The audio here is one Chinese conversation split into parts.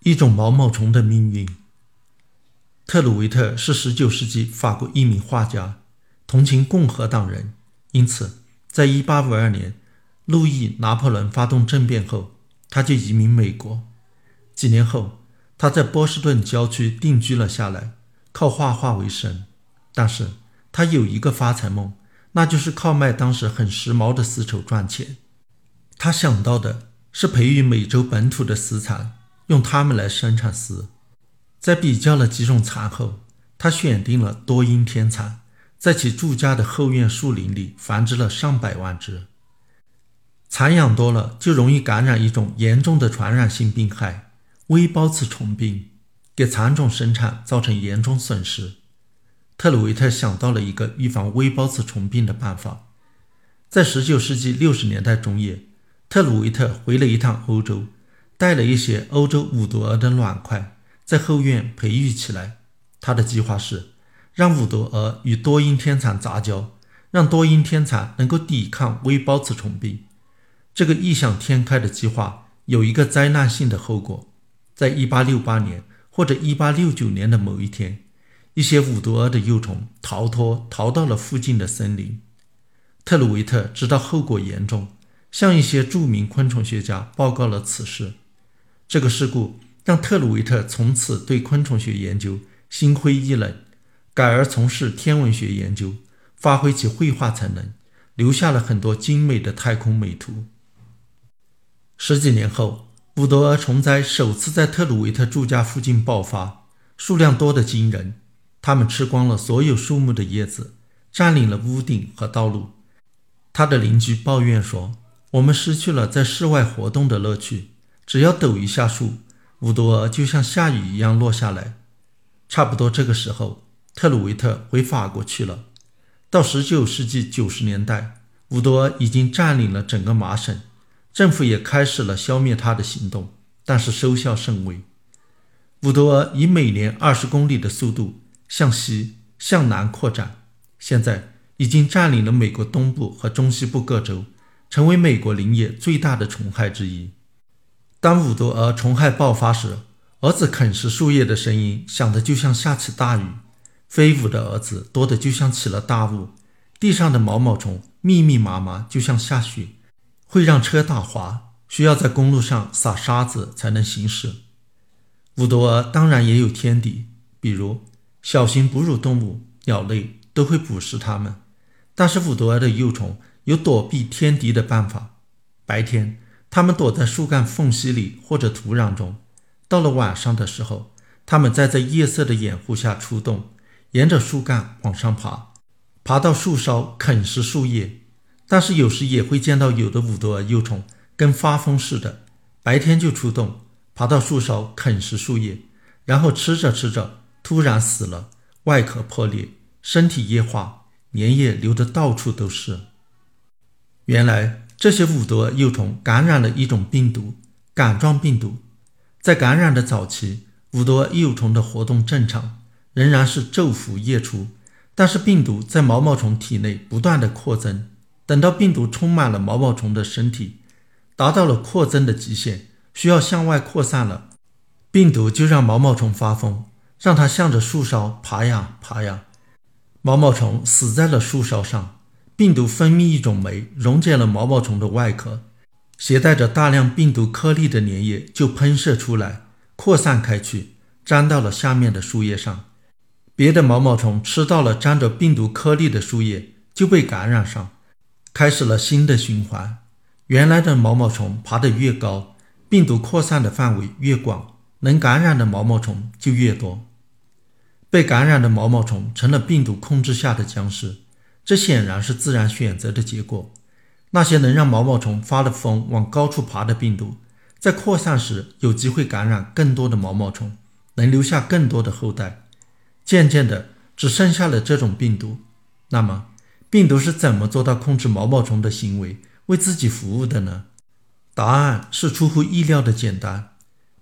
一种毛毛虫的命运。特鲁维特是19世纪法国一名画家，同情共和党人，因此，在1852年，路易·拿破仑发动政变后，他就移民美国。几年后，他在波士顿郊区定居了下来，靠画画为生。但是他有一个发财梦，那就是靠卖当时很时髦的丝绸赚钱。他想到的是培育美洲本土的丝蚕，用它们来生产丝。在比较了几种蚕后，他选定了多阴天蚕，在其住家的后院树林里繁殖了上百万只。蚕养多了，就容易感染一种严重的传染性病害——微孢子虫病，给蚕种生产造成严重损失。特鲁维特想到了一个预防微孢子虫病的办法。在19世纪60年代中叶，特鲁维特回了一趟欧洲，带了一些欧洲五毒蛾的卵块。在后院培育起来。他的计划是让五毒蛾与多阴天蚕杂交，让多阴天蚕能够抵抗微孢子虫病。这个异想天开的计划有一个灾难性的后果：在1868年或者1869年的某一天，一些五毒蛾的幼虫逃脱，逃到了附近的森林。特鲁维特知道后果严重，向一些著名昆虫学家报告了此事。这个事故。让特鲁维特从此对昆虫学研究心灰意冷，改而从事天文学研究，发挥其绘画才能，留下了很多精美的太空美图。十几年后，五毒蛾虫灾首次在特鲁维特住家附近爆发，数量多得惊人。它们吃光了所有树木的叶子，占领了屋顶和道路。他的邻居抱怨说：“我们失去了在室外活动的乐趣，只要抖一下树。”五毒蛾就像下雨一样落下来。差不多这个时候，特鲁维特回法国去了。到19世纪90年代，五毒蛾已经占领了整个麻省，政府也开始了消灭它的行动，但是收效甚微。五毒蛾以每年20公里的速度向西、向南扩展，现在已经占领了美国东部和中西部各州，成为美国林业最大的虫害之一。当五毒蛾虫害爆发时，蛾子啃食树叶的声音响得就像下起大雨，飞舞的蛾子多得就像起了大雾，地上的毛毛虫密密麻麻，就像下雪，会让车打滑，需要在公路上撒沙子才能行驶。五毒蛾当然也有天敌，比如小型哺乳动物、鸟类都会捕食它们，但是五毒蛾的幼虫有躲避天敌的办法，白天。它们躲在树干缝隙里或者土壤中，到了晚上的时候，它们再在夜色的掩护下出动，沿着树干往上爬，爬到树梢啃食树叶。但是有时也会见到有的五毒蛾幼虫跟发疯似的，白天就出动，爬到树梢啃食树叶，然后吃着吃着突然死了，外壳破裂，身体液化，粘液流得到处都是。原来。这些五毒幼虫感染了一种病毒——杆状病毒。在感染的早期，五毒幼虫的活动正常，仍然是昼伏夜出。但是病毒在毛毛虫体内不断的扩增，等到病毒充满了毛毛虫的身体，达到了扩增的极限，需要向外扩散了，病毒就让毛毛虫发疯，让它向着树梢爬呀爬呀，毛毛虫死在了树梢上。病毒分泌一种酶，溶解了毛毛虫的外壳，携带着大量病毒颗粒的粘液就喷射出来，扩散开去，粘到了下面的树叶上。别的毛毛虫吃到了沾着病毒颗粒的树叶，就被感染上，开始了新的循环。原来的毛毛虫爬得越高，病毒扩散的范围越广，能感染的毛毛虫就越多。被感染的毛毛虫成了病毒控制下的僵尸。这显然是自然选择的结果。那些能让毛毛虫发了疯往高处爬的病毒，在扩散时有机会感染更多的毛毛虫，能留下更多的后代。渐渐的，只剩下了这种病毒。那么，病毒是怎么做到控制毛毛虫的行为，为自己服务的呢？答案是出乎意料的简单。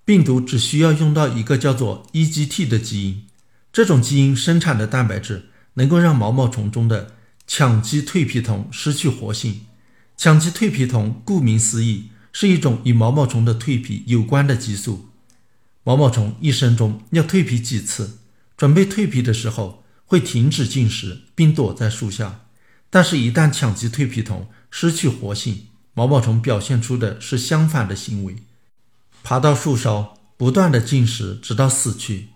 病毒只需要用到一个叫做 EGT 的基因，这种基因生产的蛋白质能够让毛毛虫中的羟基蜕皮酮失去活性。羟基蜕皮酮顾名思义是一种与毛毛虫的蜕皮有关的激素。毛毛虫一生中要蜕皮几次，准备蜕皮的时候会停止进食并躲在树下，但是，一旦羟基蜕皮酮失去活性，毛毛虫表现出的是相反的行为，爬到树梢，不断的进食直到死去。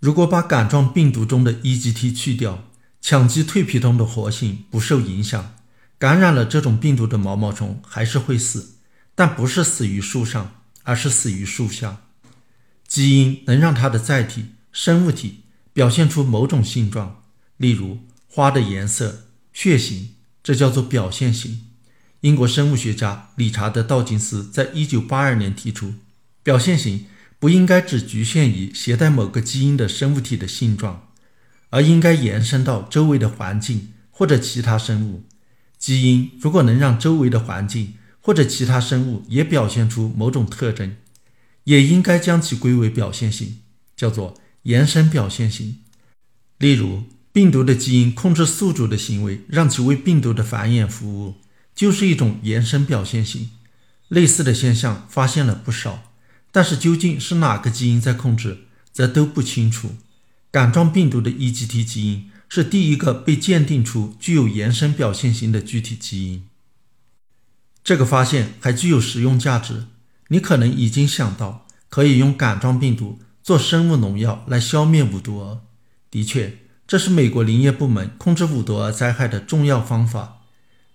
如果把杆状病毒中的 EGT 去掉，羟基蜕皮酮的活性不受影响，感染了这种病毒的毛毛虫还是会死，但不是死于树上，而是死于树下。基因能让它的载体生物体表现出某种性状，例如花的颜色、血型，这叫做表现型。英国生物学家理查德·道金斯在一九八二年提出，表现型不应该只局限于携带某个基因的生物体的性状，而应该延伸到周围的环境或者其他生物。基因如果能让周围的环境或者其他生物也表现出某种特征，也应该将其归为表现型，叫做延伸表现型。例如，病毒的基因控制宿主的行为，让其为病毒的繁衍服务，就是一种延伸表现型。类似的现象发现了不少，但是究竟是哪个基因在控制，则都不清楚。杆状病毒的 EGT 基因是第一个被鉴定出具有延伸表现型的具体基因。这个发现还具有实用价值。你可能已经想到，可以用杆状病毒做生物农药来消灭五毒蛾。的确，这是美国林业部门控制五毒蛾灾害的重要方法。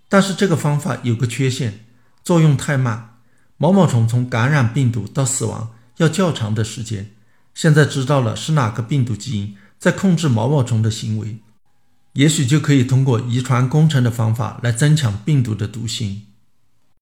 但是这个方法有个缺陷，作用太慢。毛毛虫从感染病毒到死亡要较长的时间。现在知道了是哪个病毒基因在控制毛毛虫的行为，也许就可以通过遗传工程的方法来增强病毒的毒性。